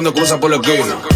cuando cruza por la esquina.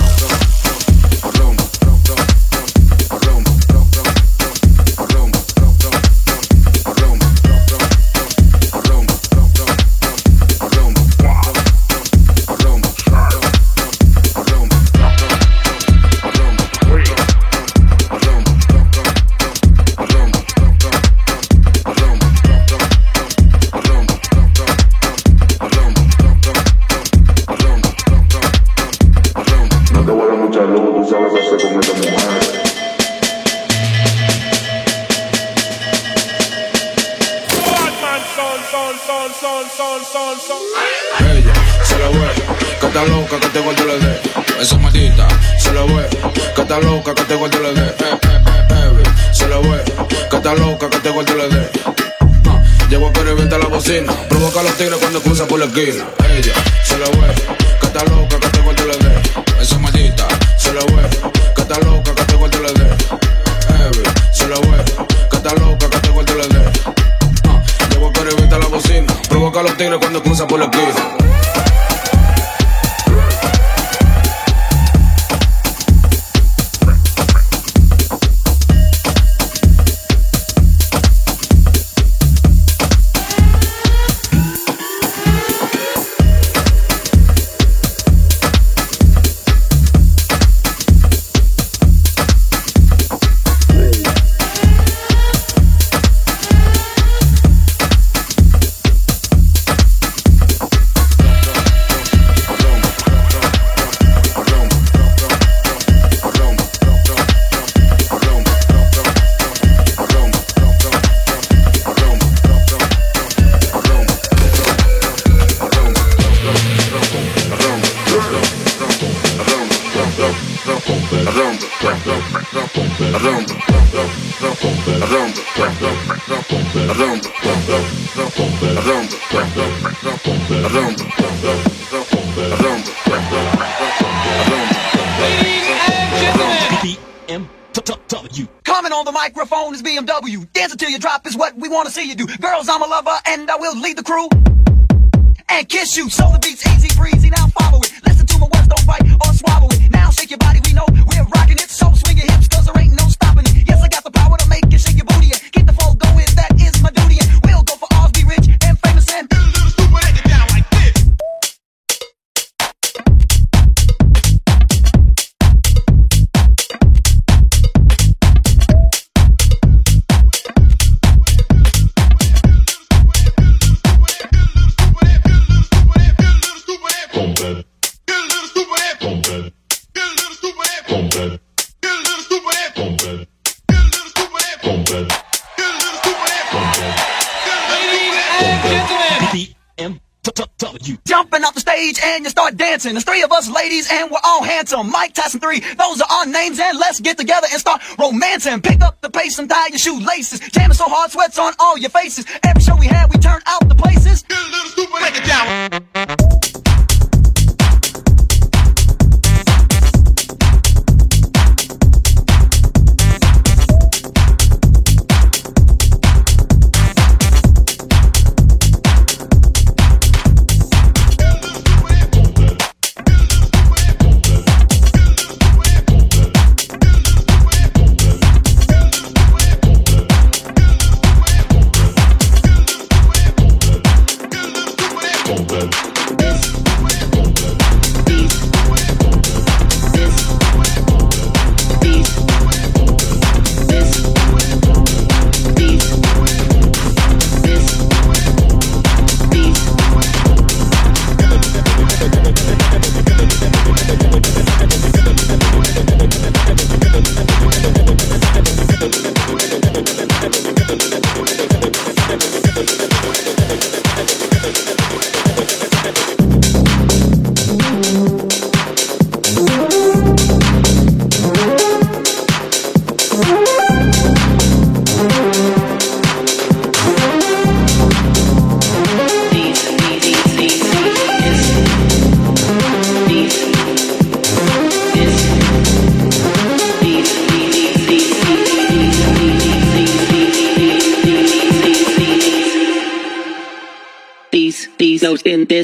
Long, handsome, Mike Tyson 3. Those are our names, and let's get together and start romancing. Pick up the pace and tie your shoelaces. Jamming so hard, sweats on all your faces. Every show we had, we turn out the places. Get a little stupid, break it down.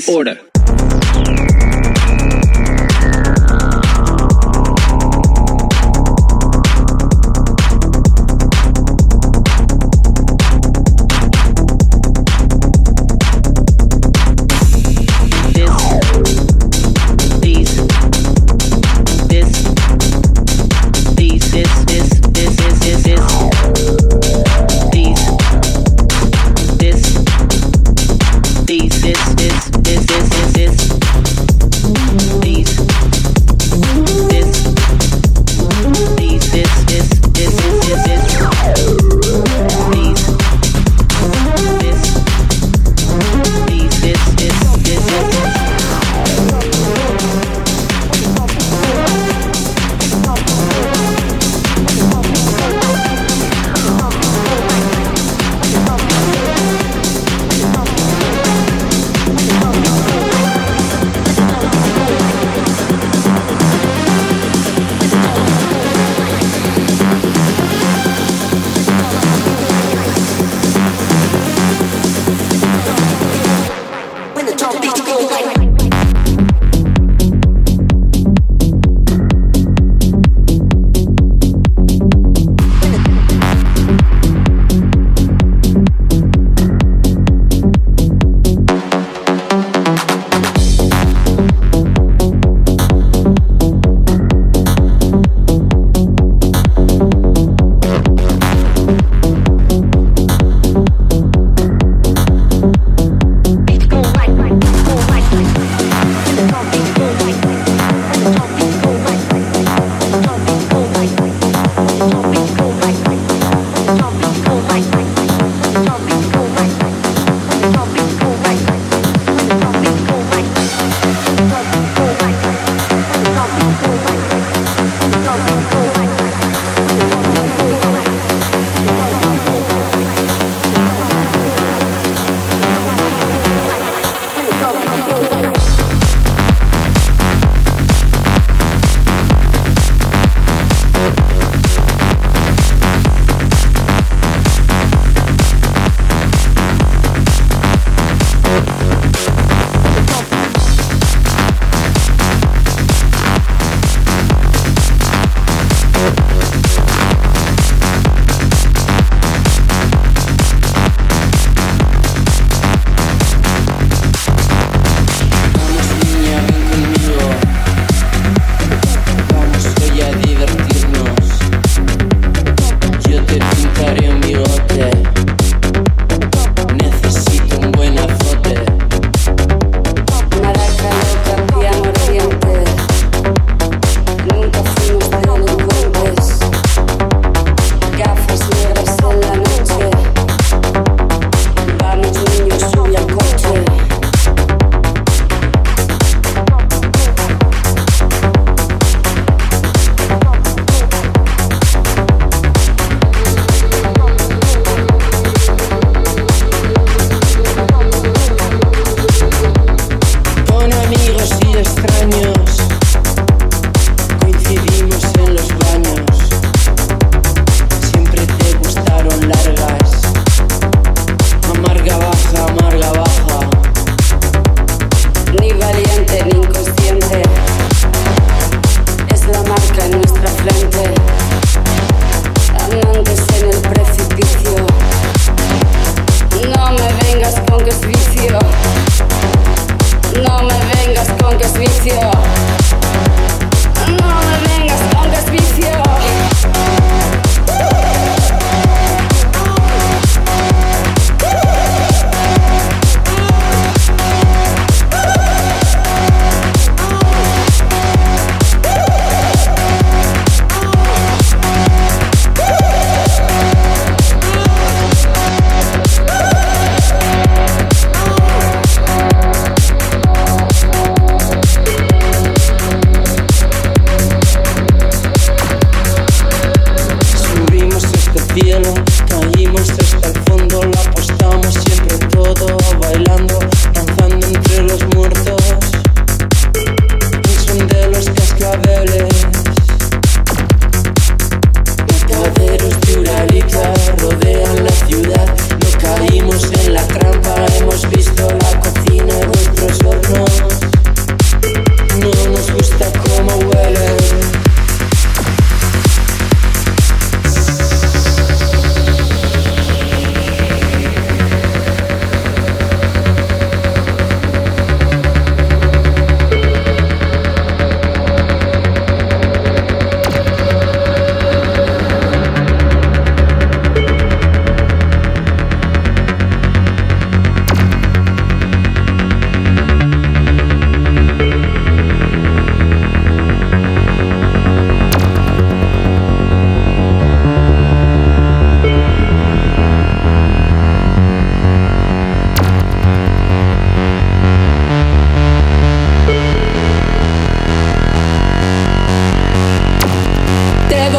Order.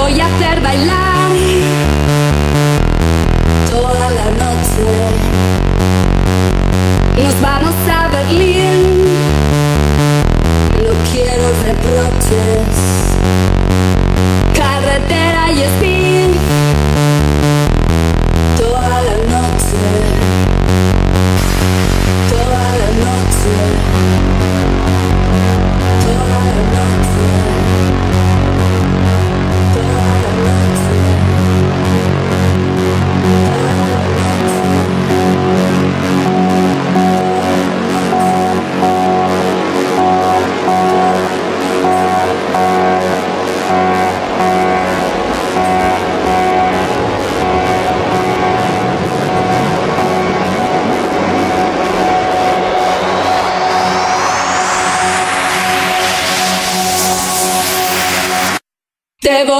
voy a hacer bailar.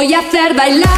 Voy a hacer bailar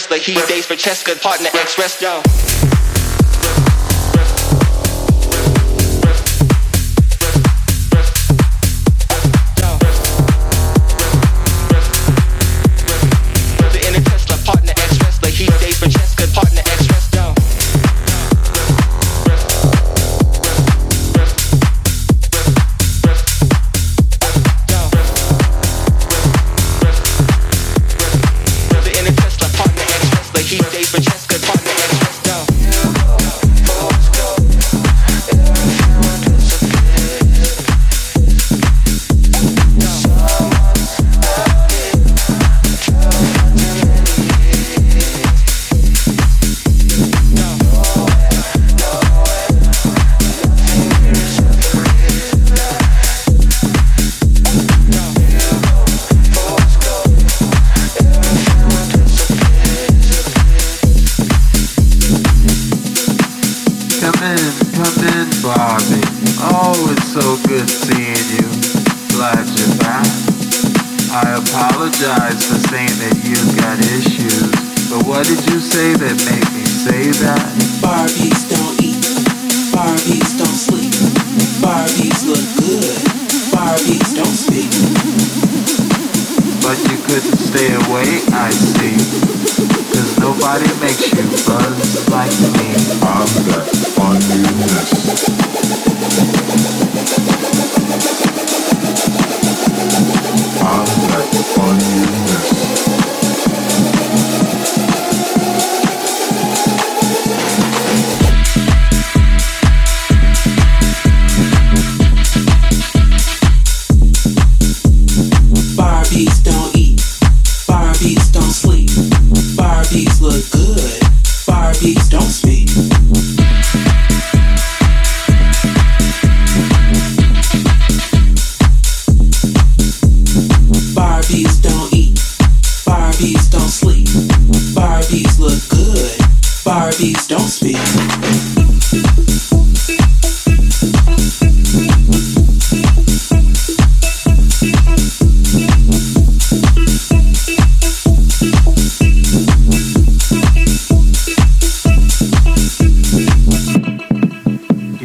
wrestler. He dates for Cheska, partner ex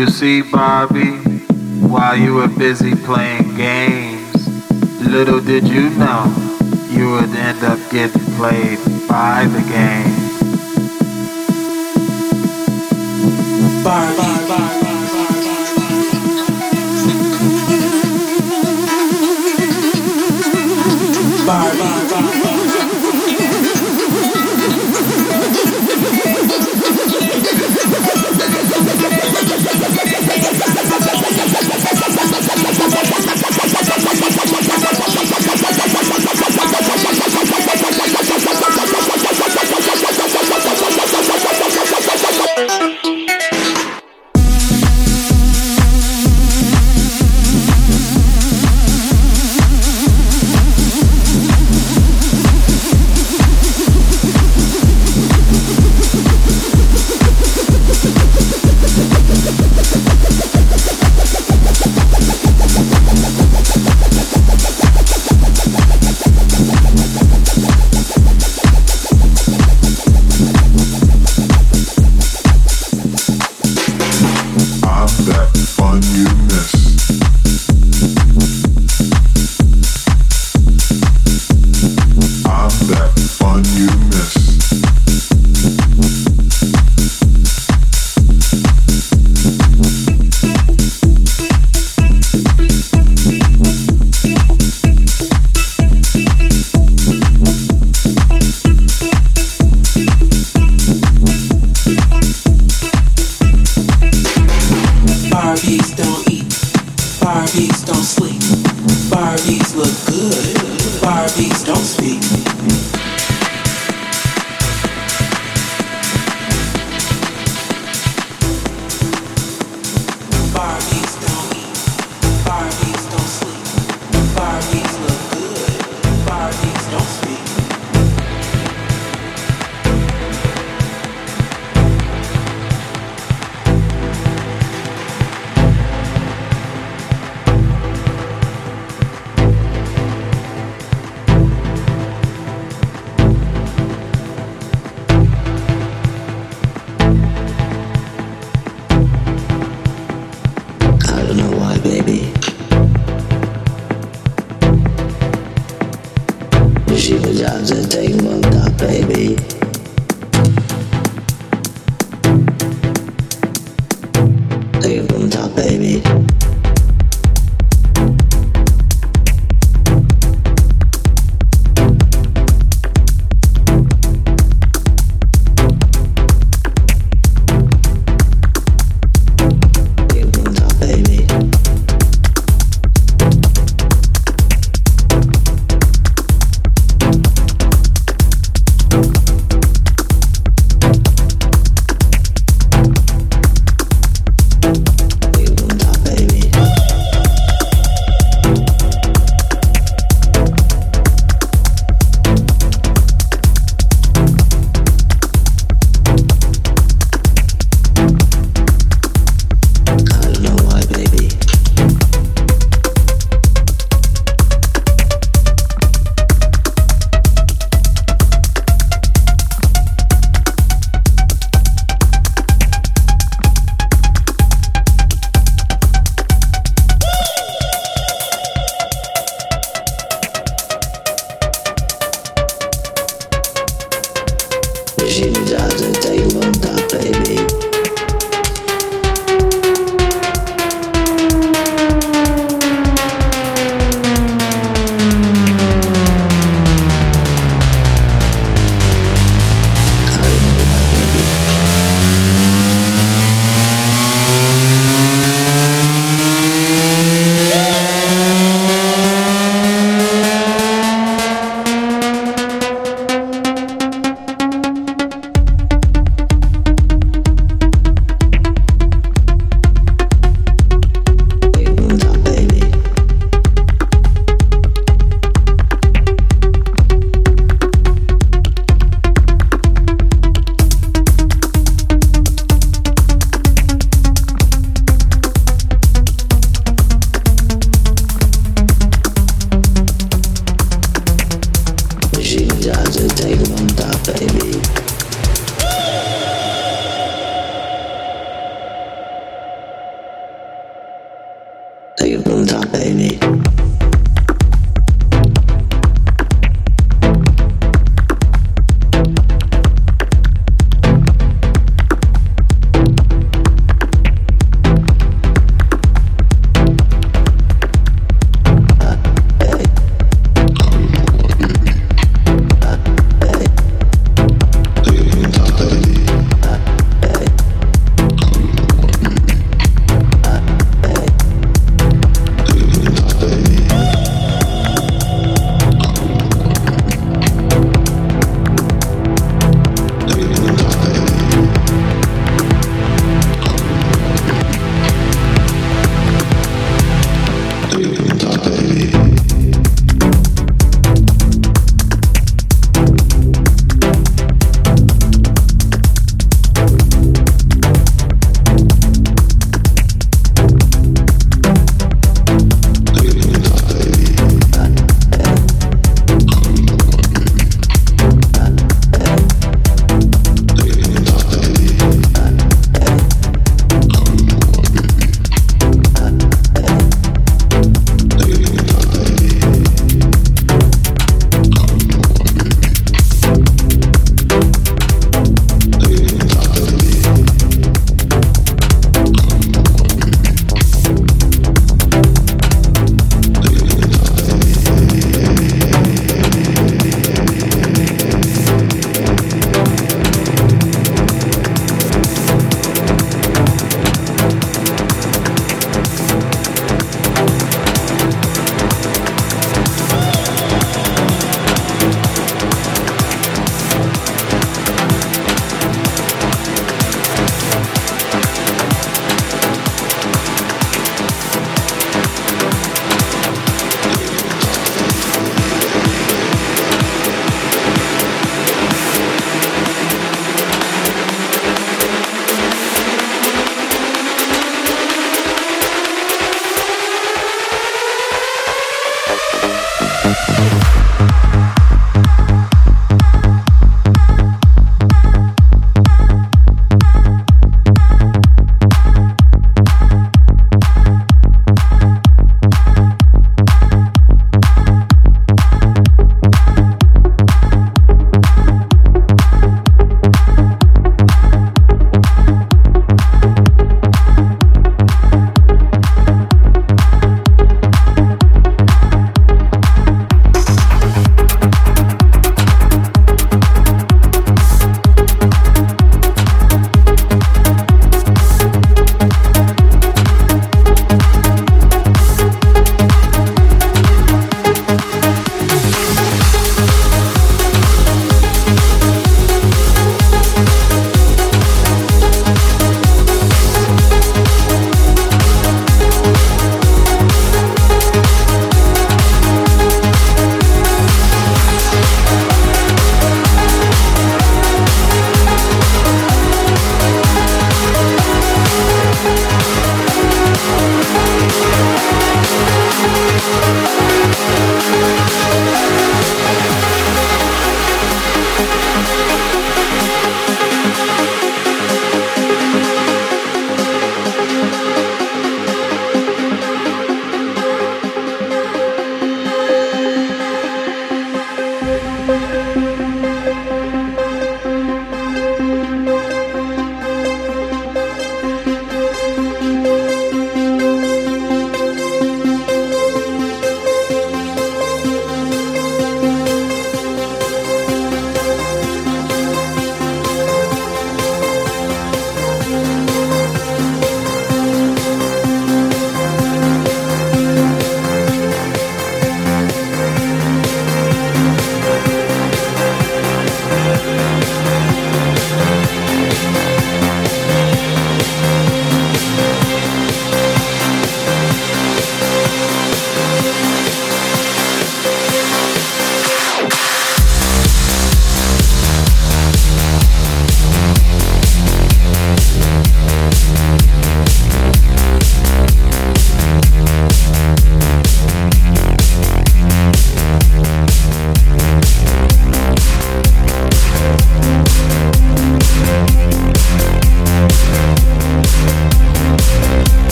You see, Bobby, while you were busy playing games, little did you know you would end up getting played by the game. Barbie. Barbie. Barbie. good. Barbies don't speak.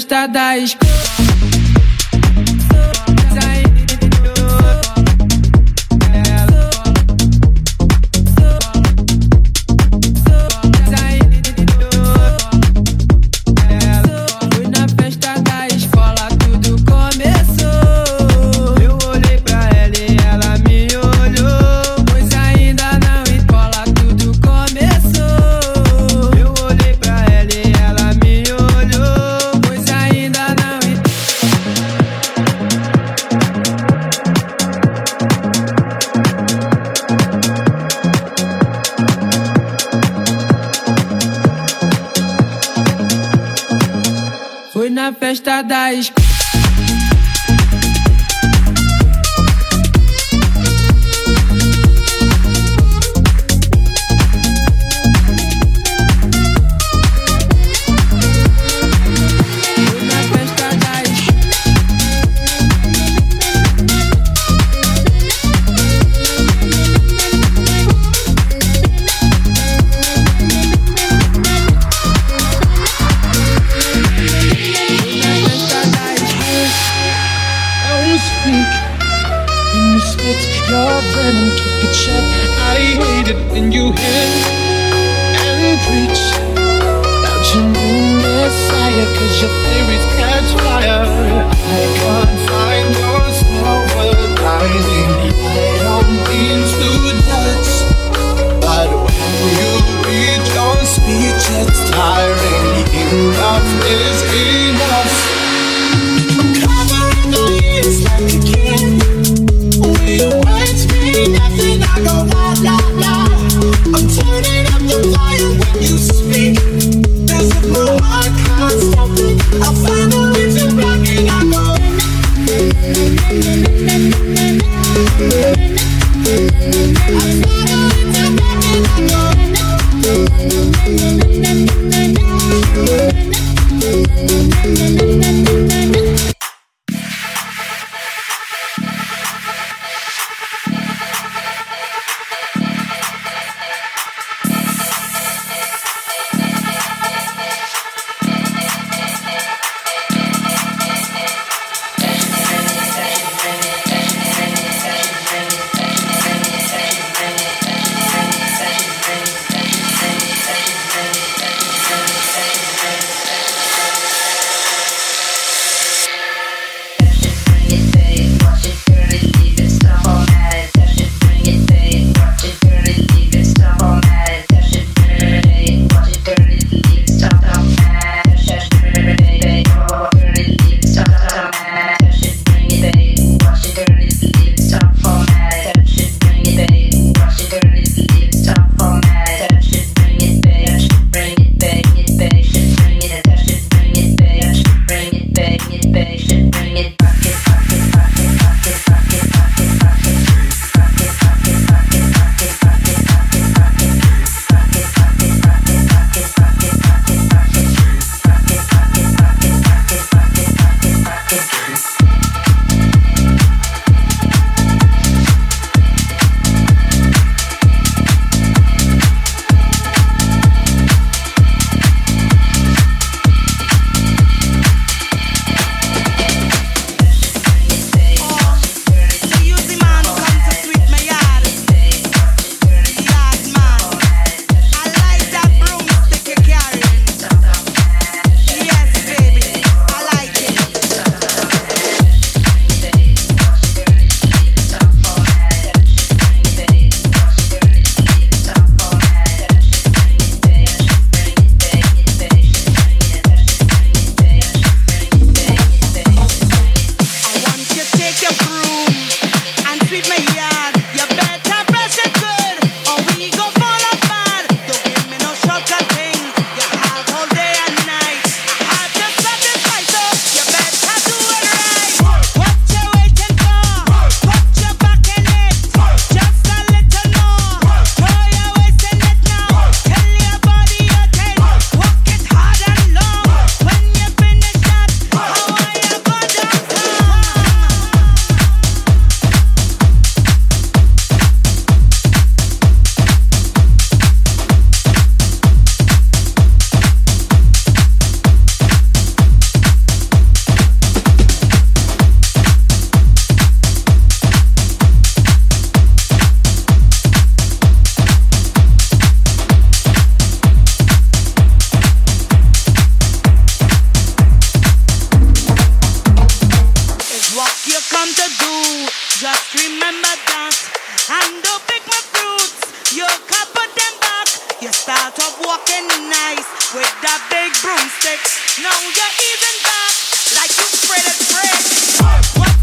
gosta das walking nice with that big broomstick. Now you're even back like you spread it bread.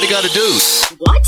What's body gotta do? What's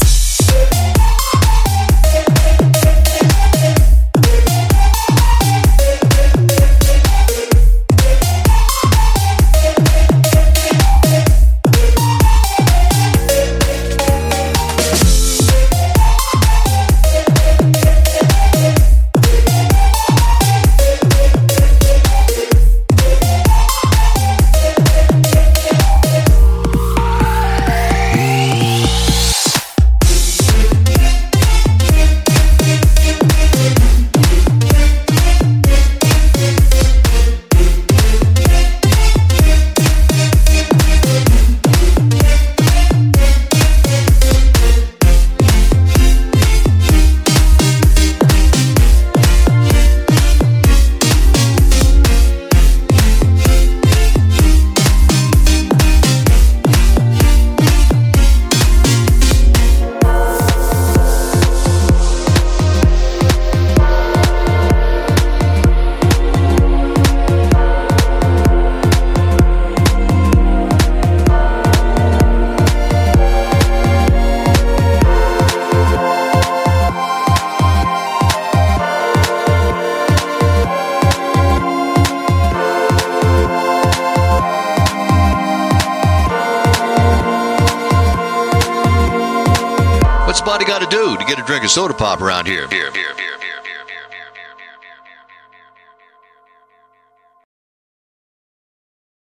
soda pop around here?